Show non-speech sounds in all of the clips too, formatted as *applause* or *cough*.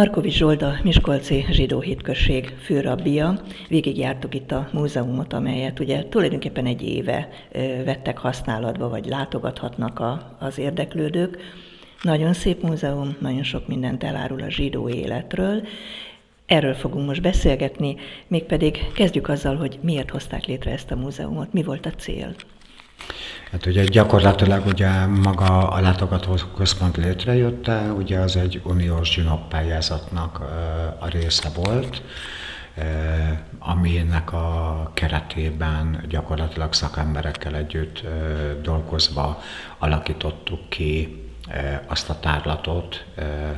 Markovics Zsolda, Miskolci zsidó hitközség főrabbia. Végigjártuk itt a múzeumot, amelyet ugye tulajdonképpen egy éve vettek használatba, vagy látogathatnak a, az érdeklődők. Nagyon szép múzeum, nagyon sok mindent elárul a zsidó életről. Erről fogunk most beszélgetni, mégpedig kezdjük azzal, hogy miért hozták létre ezt a múzeumot, mi volt a cél. Hát ugye gyakorlatilag ugye maga a látogató központ létrejött, ugye az egy uniós pályázatnak a része volt, aminek a keretében gyakorlatilag szakemberekkel együtt dolgozva alakítottuk ki azt a tárlatot,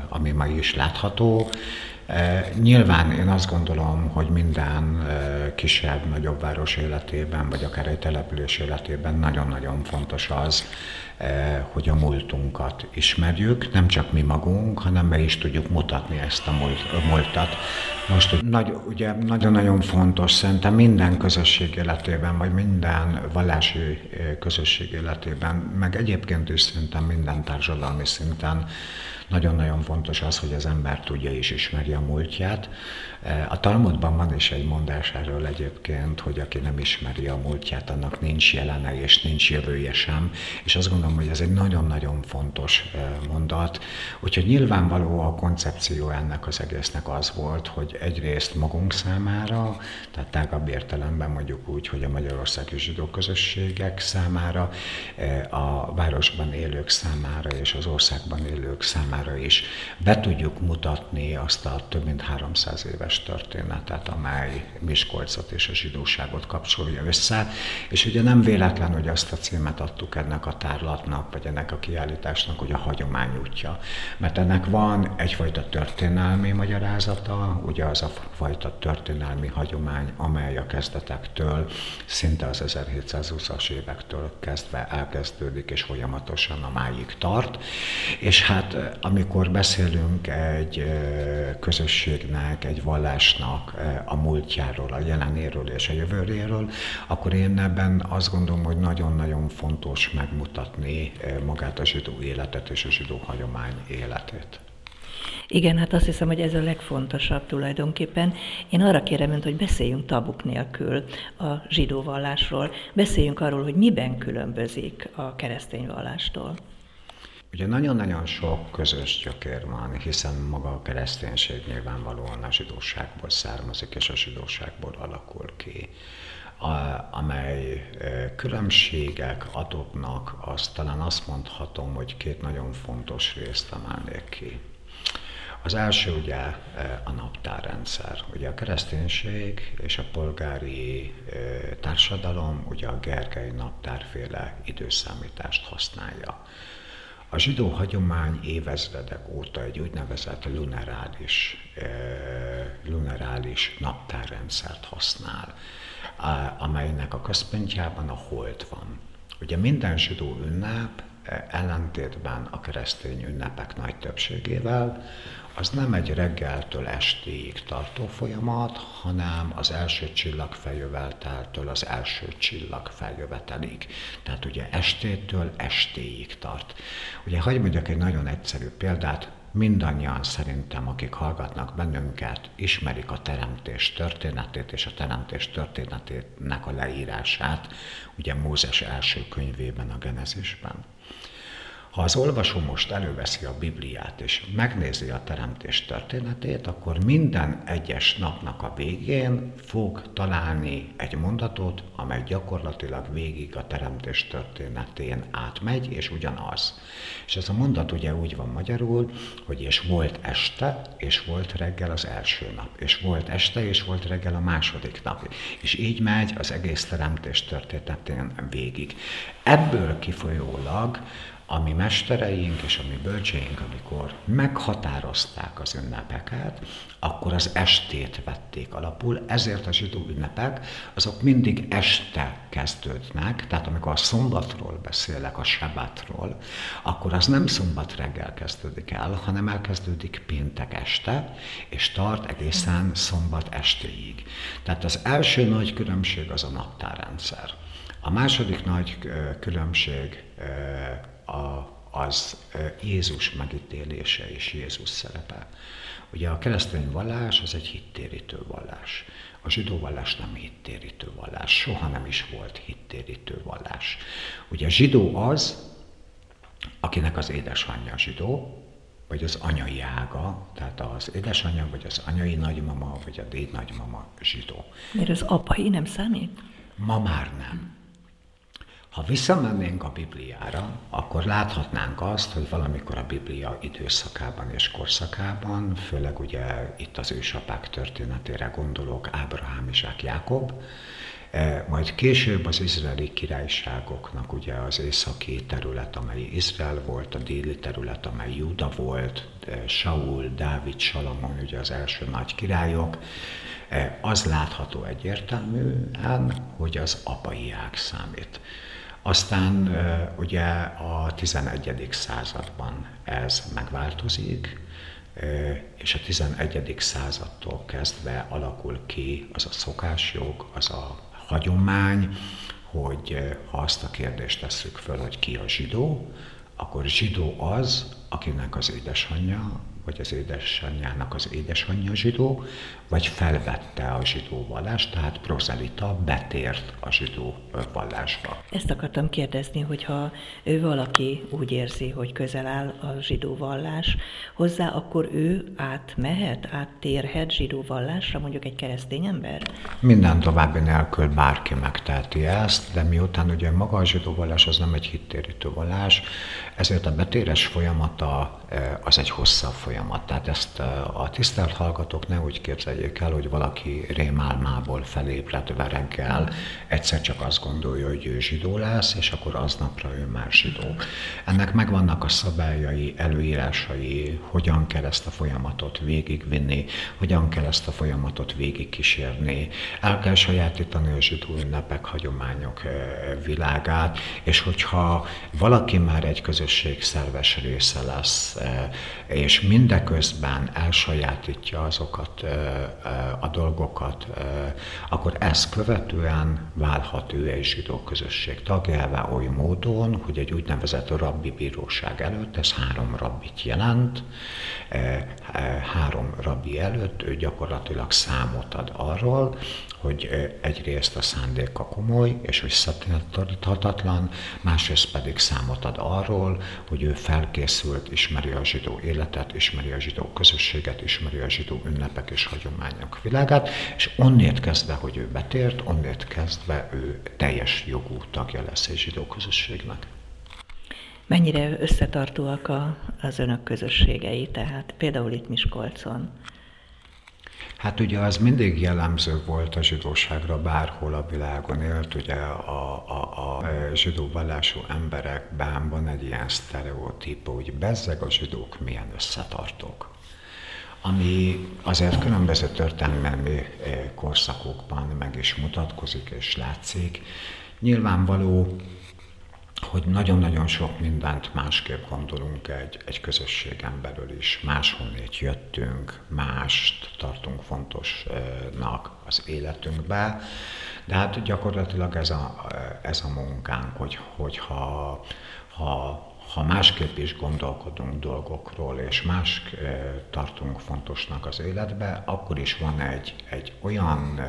ami ma is látható, Nyilván én azt gondolom, hogy minden kisebb, nagyobb város életében, vagy akár egy település életében nagyon-nagyon fontos az, hogy a múltunkat ismerjük, nem csak mi magunk, hanem be is tudjuk mutatni ezt a múltat. Most nagy, ugye nagyon-nagyon fontos szerintem minden közösség életében, vagy minden vallási közösség életében, meg egyébként is szerintem minden társadalmi szinten nagyon-nagyon fontos az, hogy az ember tudja és ismeri a múltját. A Talmudban van is egy mondás erről egyébként, hogy aki nem ismeri a múltját, annak nincs jelene és nincs jövője sem, és azt gondolom, hogy ez egy nagyon-nagyon fontos mondat. Úgyhogy nyilvánvaló a koncepció ennek az egésznek az volt, hogy egyrészt magunk számára, tehát tágabb értelemben mondjuk úgy, hogy a Magyarországi zsidó közösségek számára, a városban élők számára és az országban élők számára is be tudjuk mutatni azt a több mint 300 éves történetet, amely Miskolcot és a zsidóságot kapcsolja össze, és ugye nem véletlen, hogy azt a címet adtuk ennek a tárlatnak, vagy ennek a kiállításnak, hogy a hagyomány útja. Mert ennek van egyfajta történelmi magyarázata, ugye az a fajta történelmi hagyomány, amely a kezdetektől, szinte az 1720-as évektől kezdve elkezdődik, és folyamatosan a máig tart. És hát amikor beszélünk egy közösségnek, egy vallásnak a múltjáról, a jelenéről és a jövőréről, akkor én ebben azt gondolom, hogy nagyon-nagyon fontos megmutatni magát a zsidó életet és a zsidó hagyomány életét. Igen, hát azt hiszem, hogy ez a legfontosabb tulajdonképpen. Én arra kérem önt, hogy beszéljünk tabuk nélkül a zsidó vallásról, beszéljünk arról, hogy miben különbözik a keresztény vallástól. Ugye nagyon-nagyon sok közös gyökér van, hiszen maga a kereszténység nyilvánvalóan a zsidóságból származik, és a zsidóságból alakul ki. A, amely különbségek adódnak, azt talán azt mondhatom, hogy két nagyon fontos részt emelnék ki. Az első ugye a naptárrendszer. Ugye a kereszténység és a polgári társadalom ugye a Gergely naptárféle időszámítást használja. A zsidó hagyomány évezredek óta egy úgynevezett lunarális, lunarális naptárrendszert használ, amelynek a központjában a hold van. Ugye minden zsidó ünnep eh, ellentétben a keresztény ünnepek nagy többségével az nem egy reggeltől estéig tartó folyamat, hanem az első csillag feljöveteltől az első csillag feljövetelig. Tehát ugye estétől estéig tart. Ugye, hagyj mondjak egy nagyon egyszerű példát, mindannyian szerintem, akik hallgatnak bennünket, ismerik a teremtés történetét és a teremtés történetének a leírását, ugye Mózes első könyvében, a Genezisben. Ha az olvasó most előveszi a Bibliát és megnézi a teremtés történetét, akkor minden egyes napnak a végén fog találni egy mondatot, amely gyakorlatilag végig a teremtés történetén átmegy, és ugyanaz. És ez a mondat ugye úgy van magyarul, hogy és volt este, és volt reggel az első nap, és volt este, és volt reggel a második nap. És így megy az egész teremtés történetén végig. Ebből kifolyólag a mi mestereink és a mi bölcseink, amikor meghatározták az ünnepeket, akkor az estét vették alapul, ezért a zsidó ünnepek azok mindig este kezdődnek, tehát amikor a szombatról beszélek, a sebátról, akkor az nem szombat reggel kezdődik el, hanem elkezdődik péntek este, és tart egészen szombat estéig. Tehát az első nagy különbség az a naptárrendszer. A második nagy különbség a, az Jézus megítélése és Jézus szerepe. Ugye a keresztény vallás az egy hittérítő vallás. A zsidó vallás nem hittérítő vallás, soha nem is volt hittérítő vallás. Ugye a zsidó az, akinek az édesanyja zsidó, vagy az anyai ága, tehát az édesanyja, vagy az anyai nagymama, vagy a déd nagymama zsidó. Mert az apai nem számít? Ma már nem. Ha visszamennénk a Bibliára, akkor láthatnánk azt, hogy valamikor a Biblia időszakában és korszakában, főleg ugye itt az ősapák történetére gondolok, Ábrahám, Izsák, Jákob, e, majd később az izraeli királyságoknak ugye az északi terület, amely Izrael volt, a déli terület, amely Júda volt, Saul, Dávid, Salamon, ugye az első nagy királyok, e, az látható egyértelműen, hogy az apai ág számít. Aztán ugye a 11. században ez megváltozik, és a 11. századtól kezdve alakul ki az a szokásjog, az a hagyomány, hogy ha azt a kérdést tesszük föl, hogy ki a zsidó, akkor zsidó az, akinek az édesanyja vagy az édesanyjának az édesanyja zsidó, vagy felvette a zsidó vallást, tehát prozelita betért a zsidó vallásba. Ezt akartam kérdezni, hogyha ő valaki úgy érzi, hogy közel áll a zsidó vallás hozzá, akkor ő átmehet, áttérhet zsidó vallásra, mondjuk egy keresztény ember? Minden további nélkül bárki megteheti ezt, de miután ugye maga a zsidó vallás az nem egy hittérítő vallás, ezért a betéres folyamata az egy hosszabb folyamat. Tehát ezt a tisztelt hallgatók ne úgy képzeljék el, hogy valaki rémálmából felébredve reggel egyszer csak azt gondolja, hogy ő zsidó lesz, és akkor aznapra ő már zsidó. Ennek megvannak a szabályai, előírásai, hogyan kell ezt a folyamatot végigvinni, hogyan kell ezt a folyamatot végigkísérni. El kell sajátítani a zsidó ünnepek, hagyományok világát, és hogyha valaki már egy közösség szerves része lesz, és mind mindeközben elsajátítja azokat a dolgokat, akkor ezt követően válhat ő egy zsidó közösség tagjává oly módon, hogy egy úgynevezett rabbi bíróság előtt, ez három rabbit jelent, három rabbi előtt ő gyakorlatilag számot ad arról, hogy egyrészt a szándéka komoly, és hogy szatíthatatlan, másrészt pedig számot ad arról, hogy ő felkészült, ismeri a zsidó életet, ismeri a zsidó közösséget, ismeri a zsidó ünnepek és hagyományok világát, és onnét kezdve, hogy ő betért, onnét kezdve ő teljes jogú tagja lesz egy zsidó közösségnek. Mennyire összetartóak a, az önök közösségei, tehát például itt Miskolcon? Hát ugye az mindig jellemző volt a zsidóságra, bárhol a világon élt, ugye a, a, a zsidó vallású emberekben van egy ilyen sztereotípa, hogy bezzeg a zsidók milyen összetartók ami azért különböző történelmi eh, korszakokban meg is mutatkozik és látszik. Nyilvánvaló, hogy nagyon-nagyon sok mindent másképp gondolunk egy, egy közösségen belül is. Máshonnét jöttünk, mást tartunk fontosnak az életünkbe, de hát gyakorlatilag ez a, ez a munkánk, hogy, hogy ha, ha, másképp is gondolkodunk dolgokról, és más tartunk fontosnak az életbe, akkor is van egy, egy olyan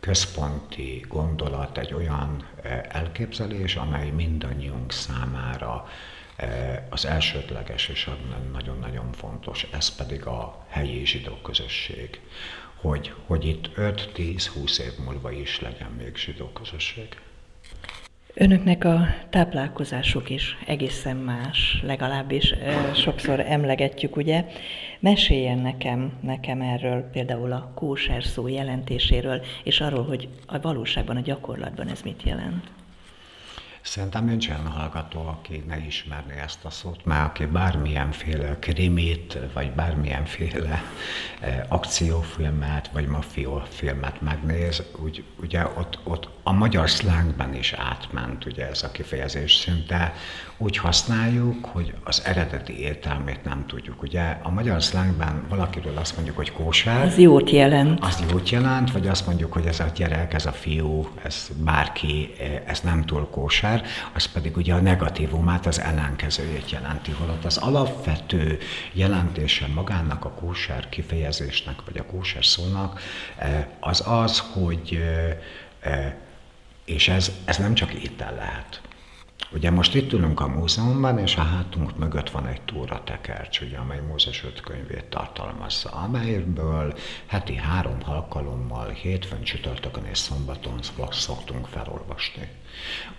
központi gondolat, egy olyan eh, elképzelés, amely mindannyiunk számára eh, az elsődleges és nagyon-nagyon fontos, ez pedig a helyi zsidó közösség. Hogy, hogy itt 5-10-20 év múlva is legyen még zsidó közösség. Önöknek a táplálkozásuk is egészen más, legalábbis sokszor emlegetjük, ugye. Meséljen nekem, nekem erről, például a kóser szó jelentéséről, és arról, hogy a valóságban, a gyakorlatban ez mit jelent. Szerintem nincs olyan hallgató, aki ne ismerné ezt a szót, mert aki bármilyenféle krimit, vagy bármilyenféle eh, akciófilmet, vagy mafiófilmet megnéz, úgy, ugye ott, ott a magyar szlángban is átment ugye ez a kifejezés, szinte úgy használjuk, hogy az eredeti értelmét nem tudjuk. Ugye a magyar szlángban valakiről azt mondjuk, hogy kósár. Az jót jelent. Az jót jelent, vagy azt mondjuk, hogy ez a gyerek, ez a fiú, ez bárki, ez nem túl kósár kóser, az pedig ugye a negatívumát, az ellenkezőjét jelenti, holott az alapvető jelentése magának a kóser kifejezésnek, vagy a kóser szónak az az, hogy és ez, ez nem csak étel lehet. Ugye most itt ülünk a múzeumban, és a hátunk mögött van egy túratekercs, ugye, amely Mózes öt könyvét tartalmazza, amelyből heti három alkalommal, hétfőn, csütörtökön és szombaton szoktunk felolvasni.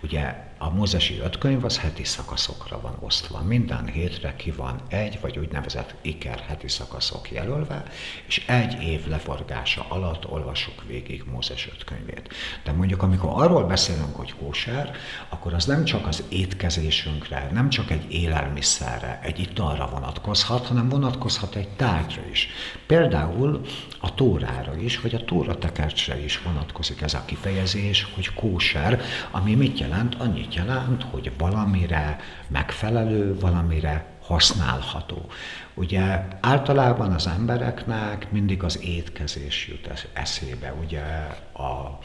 Ugye a mózesi öt könyv az heti szakaszokra van osztva. Minden hétre ki van egy, vagy úgynevezett iker heti szakaszok jelölve, és egy év leforgása alatt olvasok végig Mózes öt könyvét. De mondjuk, amikor arról beszélünk, hogy kóser, akkor az nem csak az étkezésünkre, nem csak egy élelmiszerre, egy italra vonatkozhat, hanem vonatkozhat egy tárgyra is. Például a tórára is, vagy a tóratekercsre is vonatkozik ez a kifejezés, hogy kóser, ami mit jelent? Annyit jelent, hogy valamire megfelelő, valamire használható. Ugye általában az embereknek mindig az étkezés jut eszébe, ugye a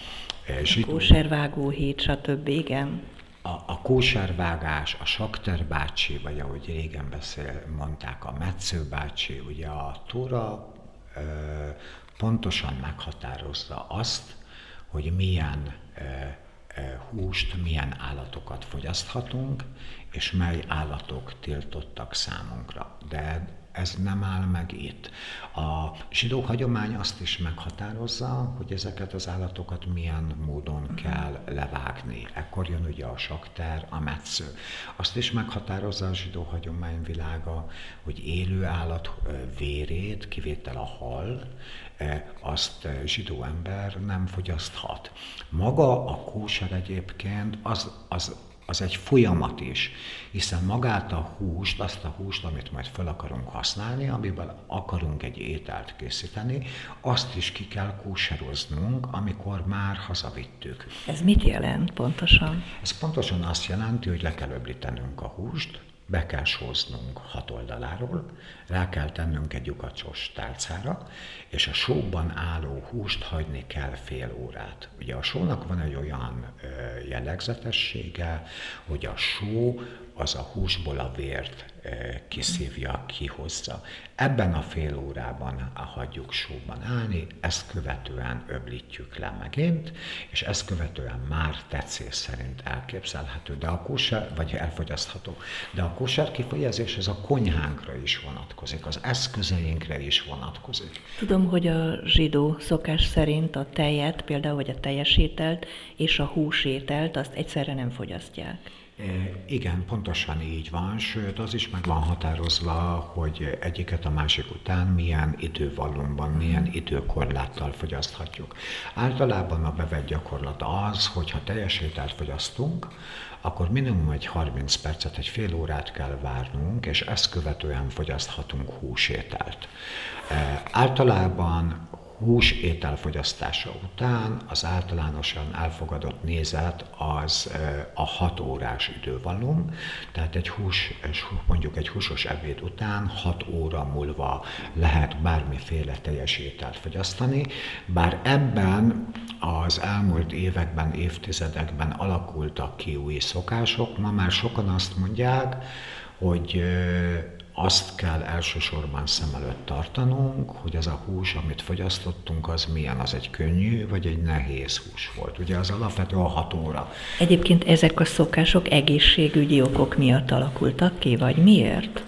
zsidó... Kóservágó hét, stb. igen. A, a kóservágás, a sakter bácsi, vagy ahogy régen beszél, mondták, a metsző bácsi, ugye a Tóra ö, pontosan meghatározza azt, hogy milyen ö, húst, milyen állatokat fogyaszthatunk, és mely állatok tiltottak számunkra. De ez nem áll meg itt. A zsidó hagyomány azt is meghatározza, hogy ezeket az állatokat milyen módon kell levágni. Ekkor jön ugye a sakter, a metsző. Azt is meghatározza a zsidó hagyomány világa, hogy élő állat vérét, kivétel a hal, azt zsidó ember nem fogyaszthat. Maga a kóser egyébként az, az az egy folyamat is, hiszen magát a húst, azt a húst, amit majd fel akarunk használni, amiben akarunk egy ételt készíteni, azt is ki kell kúseroznunk, amikor már hazavittük. Ez mit jelent pontosan? Ez pontosan azt jelenti, hogy le kell öblítenünk a húst, be kell sóznunk hat oldaláról, rá kell tennünk egy lyukacsos tálcára, és a sóban álló húst hagyni kell fél órát. Ugye a sónak van egy olyan jellegzetessége, hogy a só az a húsból a vért kiszívja, kihozza. Ebben a fél órában hagyjuk sóban állni, ezt követően öblítjük le megint, és ezt követően már tetszés szerint elképzelhető, de a kóser, vagy elfogyasztható. De a kóser kifejezés ez a konyhánkra is vonatkozik, az eszközeinkre is vonatkozik. Tudom, hogy a zsidó szokás szerint a tejet, például vagy a teljesítelt és a húsételt azt egyszerre nem fogyasztják. Igen, pontosan így van, sőt az is meg van határozva, hogy egyiket a másik után milyen idővallomban, milyen időkorláttal fogyaszthatjuk. Általában a bevett gyakorlat az, hogy ha teljes ételt fogyasztunk, akkor minimum egy 30 percet, egy fél órát kell várnunk, és ezt követően fogyaszthatunk húsételt. Általában hús ételfogyasztása után az általánosan elfogadott nézet az a 6 órás idővalum, tehát egy hús, mondjuk egy húsos ebéd után 6 óra múlva lehet bármiféle teljes ételt fogyasztani, bár ebben az elmúlt években, évtizedekben alakultak ki új szokások, ma már sokan azt mondják, hogy azt kell elsősorban szem előtt tartanunk, hogy ez a hús, amit fogyasztottunk, az milyen, az egy könnyű vagy egy nehéz hús volt. Ugye az alapvető a hat óra. Egyébként ezek a szokások egészségügyi okok miatt alakultak ki, vagy miért?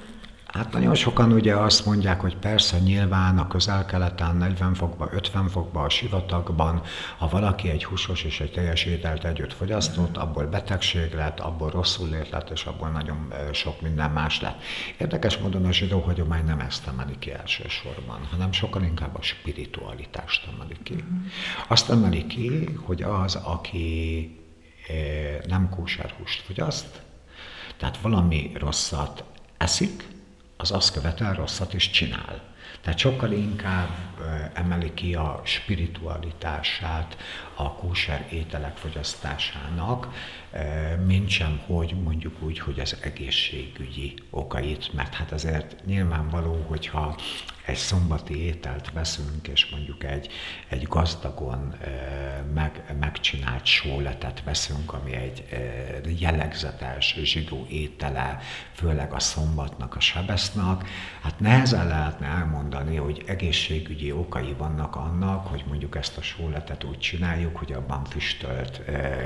Hát nagyon sokan ugye azt mondják, hogy persze nyilván a közel-keleten 40 fokba, 50 fokba, a sivatagban, ha valaki egy húsos és egy teljes ételt együtt fogyasztott, abból betegség lett, abból rosszul lét lett, és abból nagyon sok minden más lett. Érdekes módon a zsidó hagyomány nem ezt emeli ki elsősorban, hanem sokan inkább a spiritualitást emeli ki. Azt emeli ki, hogy az, aki nem kóser húst fogyaszt, tehát valami rosszat eszik, az azt követően rosszat is csinál. Tehát sokkal inkább emeli ki a spiritualitását a kóser ételek fogyasztásának, mint sem, hogy mondjuk úgy, hogy az egészségügyi okait, mert hát azért nyilvánvaló, hogyha egy szombati ételt veszünk, és mondjuk egy, egy gazdagon meg, megcsinált sóletet veszünk, ami egy jellegzetes zsidó étele, főleg a szombatnak, a sebesznak, hát nehezen lehetne elmondani, hogy egészségügyi okai vannak annak, hogy mondjuk ezt a sóletet úgy csináljuk, hogy abban füstölt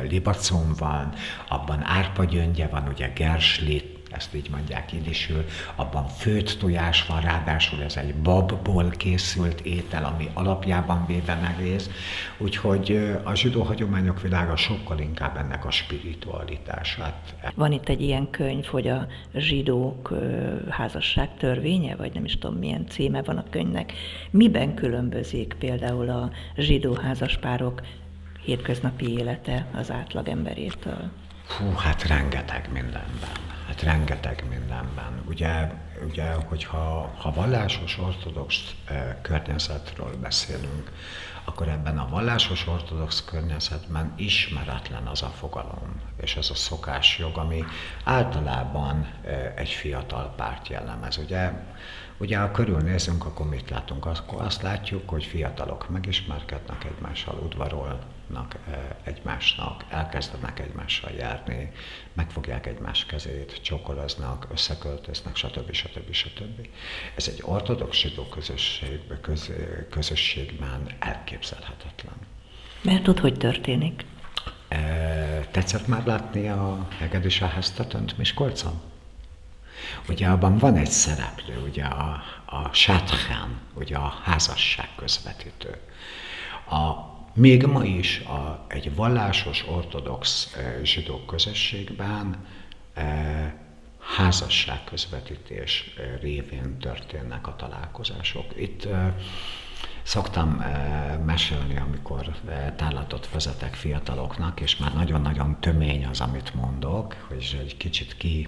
libacon van, abban árpagyöngye van, ugye gerslit, ezt így mondják idisül, abban főtt tojás van, ráadásul ez egy babból készült étel, ami alapjában véve nehéz, úgyhogy a zsidó hagyományok világa sokkal inkább ennek a spiritualitását. Van itt egy ilyen könyv, hogy a zsidók házasság törvénye, vagy nem is tudom milyen címe van a könyvnek. Miben különbözik például a zsidó házaspárok hétköznapi élete az átlag emberétől? Hú, hát rengeteg mindenben hát rengeteg mindenben. Ugye, ugye hogyha ha vallásos ortodox eh, környezetről beszélünk, akkor ebben a vallásos ortodox környezetben ismeretlen az a fogalom, és ez a szokásjog, ami általában eh, egy fiatal párt jellemez. Ugye, ugye ha körülnézünk, akkor mit látunk? Akkor azt látjuk, hogy fiatalok megismerkednek egymással, udvarol, mutatnak egymásnak, elkezdenek egymással járni, megfogják egymás kezét, csokolaznak, összeköltöznek, stb. stb. stb. Ez egy ortodox zsidó közösségben, köz, közösségben elképzelhetetlen. Mert tud, hogy történik? Tetszett már látni a Hegedűs Háztatönt Miskolcon? Ugye abban van egy szereplő, ugye a, a sátchán, ugye a házasság közvetítő. A még ma is a, egy vallásos, ortodox e, zsidó közösségben e, házasságközvetítés e, révén történnek a találkozások. Itt Szoktam eh, mesélni, amikor eh, tállatot vezetek fiataloknak, és már nagyon-nagyon tömény az, amit mondok, hogy egy kicsit ki,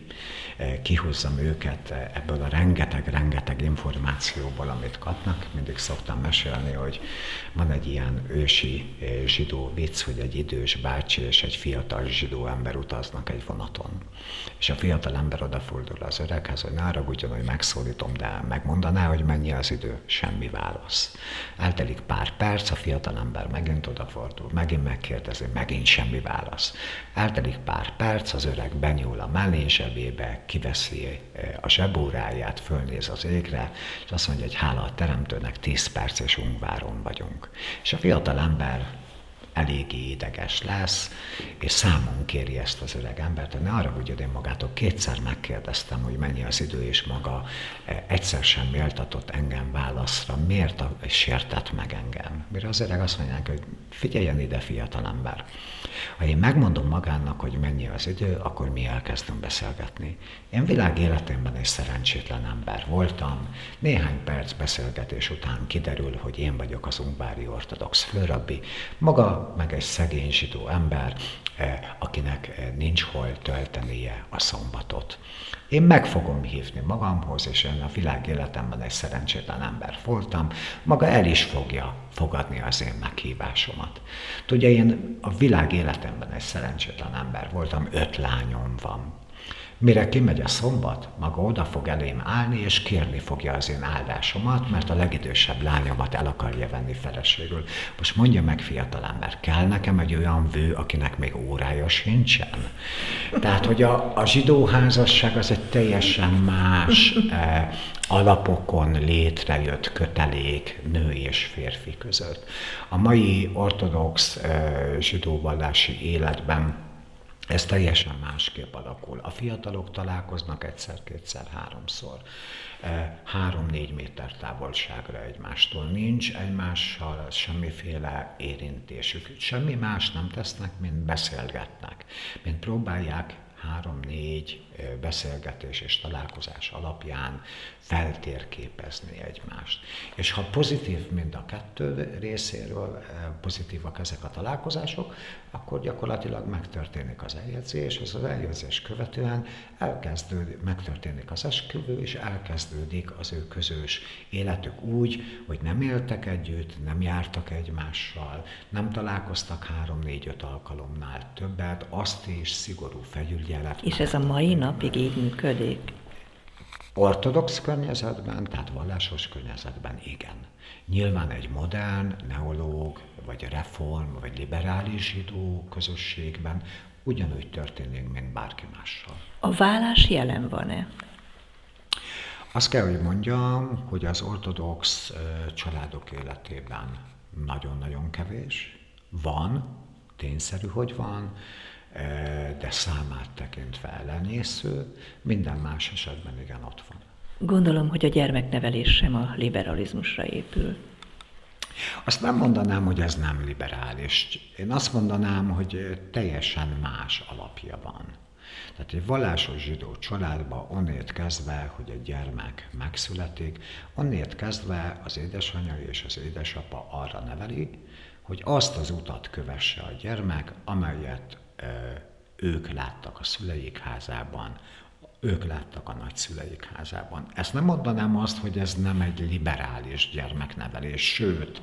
eh, kihúzzam őket ebből a rengeteg-rengeteg információból, amit kapnak. Mindig szoktam mesélni, hogy van egy ilyen ősi zsidó vicc, hogy egy idős bácsi és egy fiatal zsidó ember utaznak egy vonaton. És a fiatal ember odafordul az öreghez, hogy ne haragudjon, hogy megszólítom, de megmondaná, hogy mennyi az idő, semmi válasz. Eltelik pár perc, a fiatalember megint odafordul, megint megkérdezi, megint semmi válasz. Eltelik pár perc, az öreg benyúl a mellén zsebébe, kiveszi eh, a zsebóráját, fölnéz az égre, és azt mondja, hogy hála a teremtőnek, 10 perc és ungváron vagyunk. És a fiatalember eléggé ideges lesz, és számon kéri ezt az öreg embert, hogy ne arra hogy én magától kétszer megkérdeztem, hogy mennyi az idő, és maga eh, egyszer sem méltatott engem válaszra, miért a, sértett meg engem. Mire az öreg azt mondja, hogy figyeljen ide, fiatalember, ha én megmondom magának, hogy mennyi az idő, akkor mi elkezdünk beszélgetni. Én világ életemben egy szerencsétlen ember voltam, néhány perc beszélgetés után kiderül, hogy én vagyok az ungvári ortodox főrabbi, maga meg egy szegény zsidó ember, eh, akinek eh, nincs hol töltenie a szombatot. Én meg fogom hívni magamhoz, és én a világ életemben egy szerencsétlen ember voltam, maga el is fogja fogadni az én meghívásomat. Tudja, én a világ életemben egy szerencsétlen ember voltam, öt lányom van. Mire kimegy a szombat, maga oda fog elém állni, és kérni fogja az én áldásomat, mert a legidősebb lányomat el akarja venni feleségül. Most mondja meg, fiatalember, kell nekem egy olyan vő, akinek még órája sincsen? Tehát, hogy a, a zsidó házasság az egy teljesen más *laughs* eh, alapokon létrejött kötelék nő és férfi között. A mai ortodox eh, zsidó vallási életben ez teljesen másképp alakul. A fiatalok találkoznak egyszer, kétszer, háromszor. E, három-négy méter távolságra egymástól. Nincs egymással semmiféle érintésük. Semmi más nem tesznek, mint beszélgetnek, mint próbálják három-négy beszélgetés és találkozás alapján feltérképezni egymást. És ha pozitív mind a kettő részéről, pozitívak ezek a találkozások, akkor gyakorlatilag megtörténik az eljegyzés, és az eljegyzés követően elkezdődik, megtörténik az esküvő, és elkezdődik az ő közös életük úgy, hogy nem éltek együtt, nem jártak egymással, nem találkoztak három-négy-öt alkalomnál többet, azt is szigorú felügyelet. És ez a mai napig így működik? Ortodox környezetben, tehát vallásos környezetben igen. Nyilván egy modern, neológ, vagy reform, vagy liberális zsidó közösségben ugyanúgy történik, mint bárki mással. A vállás jelen van-e? Azt kell, hogy mondjam, hogy az ortodox családok életében nagyon-nagyon kevés. Van, tényszerű, hogy van, de számát tekintve ellenésző, minden más esetben igen ott van. Gondolom, hogy a gyermeknevelés sem a liberalizmusra épül. Azt nem mondanám, hogy ez nem liberális. Én azt mondanám, hogy teljesen más alapja van. Tehát egy vallásos zsidó családba onnét kezdve, hogy egy gyermek megszületik, onnét kezdve az édesanyja és az édesapa arra neveli, hogy azt az utat kövesse a gyermek, amelyet ők láttak a szüleik házában, ők láttak a nagyszüleik házában. Ezt nem mondanám azt, hogy ez nem egy liberális gyermeknevelés, sőt,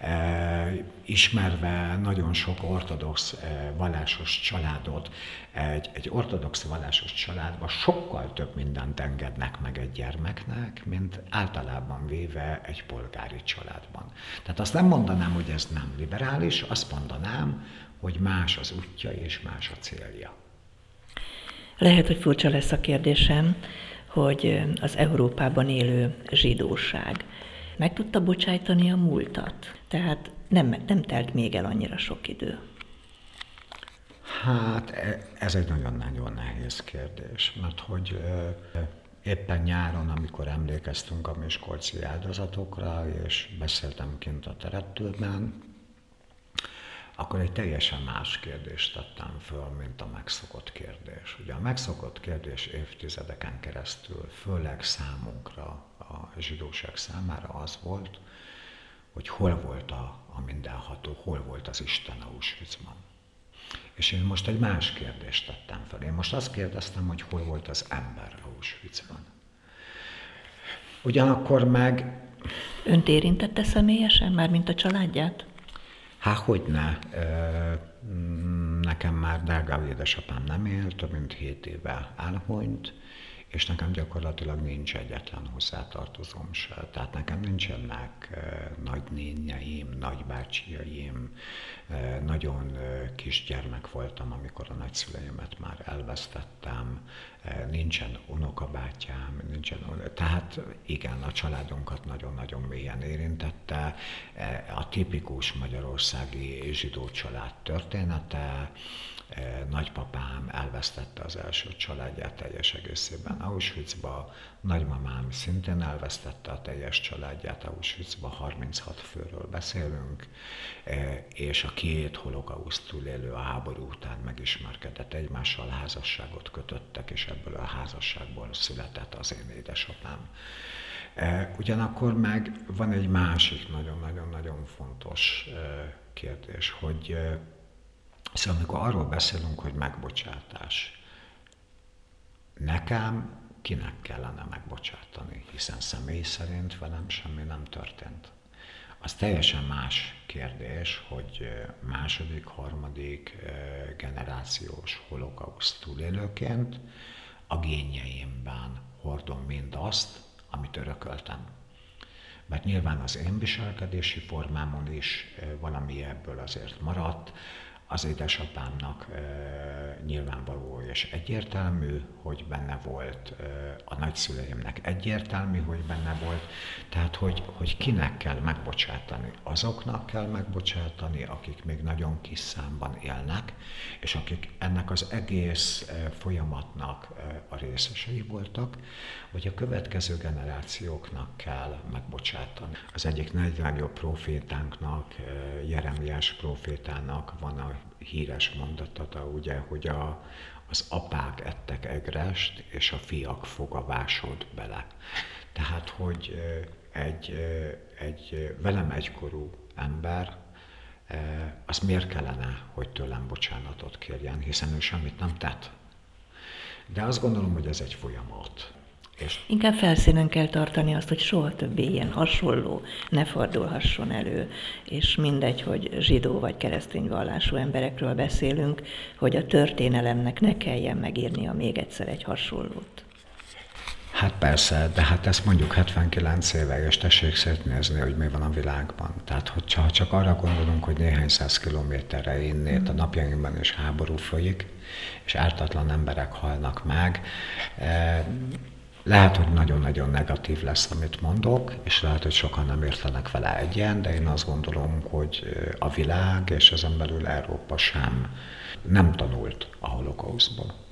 e, ismerve nagyon sok ortodox e, vallásos családot, egy, egy ortodox vallásos családban sokkal több mindent engednek meg egy gyermeknek, mint általában véve egy polgári családban. Tehát azt nem mondanám, hogy ez nem liberális, azt mondanám, hogy más az útja és más a célja. Lehet, hogy furcsa lesz a kérdésem, hogy az Európában élő zsidóság meg tudta bocsájtani a múltat? Tehát nem, nem telt még el annyira sok idő. Hát e, ez egy nagyon-nagyon nehéz kérdés, mert hogy éppen nyáron, amikor emlékeztünk a miskolci áldozatokra, és beszéltem kint a terettőben, akkor egy teljesen más kérdést tettem föl, mint a megszokott kérdés. Ugye a megszokott kérdés évtizedeken keresztül, főleg számunkra, a zsidóság számára az volt, hogy hol volt a, a mindenható, hol volt az Isten Auschwitzban. És én most egy más kérdést tettem fel. Én most azt kérdeztem, hogy hol volt az ember Auschwitzban. Ugyanakkor meg... Önt érintette személyesen, már mint a családját? Há, hogy ne. Nekem már drága édesapám nem él, több mint hét éve elhunyt, és nekem gyakorlatilag nincs egyetlen hozzátartozom se. Tehát nekem nincsenek nagynényeim, nagybácsiaim, nagyon kisgyermek voltam, amikor a nagyszüleimet már elvesztettem, nincsen unokabátyám, nincsen, tehát igen, a családunkat nagyon-nagyon mélyen érintette. A tipikus magyarországi zsidó család története, nagypapám elvesztette az első családját teljes egészében Auschwitzba, nagymamám szintén elvesztette a teljes családját Auschwitzba, 36 főről beszélünk, és a két holokauszt túlélő a háború után megismerkedett egymással, házasságot kötöttek, és ebből a házasságból született az én édesapám. Ugyanakkor meg van egy másik nagyon-nagyon-nagyon fontos kérdés, hogy Szóval amikor arról beszélünk, hogy megbocsátás, nekem kinek kellene megbocsátani, hiszen személy szerint velem semmi nem történt. Az teljesen más kérdés, hogy második, harmadik generációs holokauszt túlélőként a génjeimben hordom mindazt, amit örököltem. Mert nyilván az én viselkedési formámon is valami ebből azért maradt, az édesapámnak nyilvánvaló és egyértelmű, hogy benne volt, a nagyszüleimnek egyértelmű, hogy benne volt, tehát hogy, hogy kinek kell megbocsátani. Azoknak kell megbocsátani, akik még nagyon kis számban élnek, és akik ennek az egész folyamatnak e, a részesei voltak, vagy a következő generációknak kell megbocsátani. Az egyik legjobb profétánknak, e, Jeremiás profétának van a híres mondatata, ugye, hogy a, az apák ettek egrest, és a fiak fogavásod bele. Tehát, hogy egy, egy velem egykorú ember, az miért kellene, hogy tőlem bocsánatot kérjen, hiszen ő semmit nem tett. De azt gondolom, hogy ez egy folyamat. És Inkább felszínen kell tartani azt, hogy soha többé ilyen hasonló ne fordulhasson elő, és mindegy, hogy zsidó vagy keresztény vallású emberekről beszélünk, hogy a történelemnek ne kelljen megírnia még egyszer egy hasonlót. Hát persze, de hát ezt mondjuk 79 éve, és tessék szétnézni, hogy mi van a világban. Tehát, hogyha csak arra gondolunk, hogy néhány száz kilométerre innét a napjainkban is háború folyik, és ártatlan emberek halnak meg, eh, lehet, hogy nagyon-nagyon negatív lesz, amit mondok, és lehet, hogy sokan nem értenek vele egyen, de én azt gondolom, hogy a világ, és ezen belül Európa sem nem tanult a holokauszból.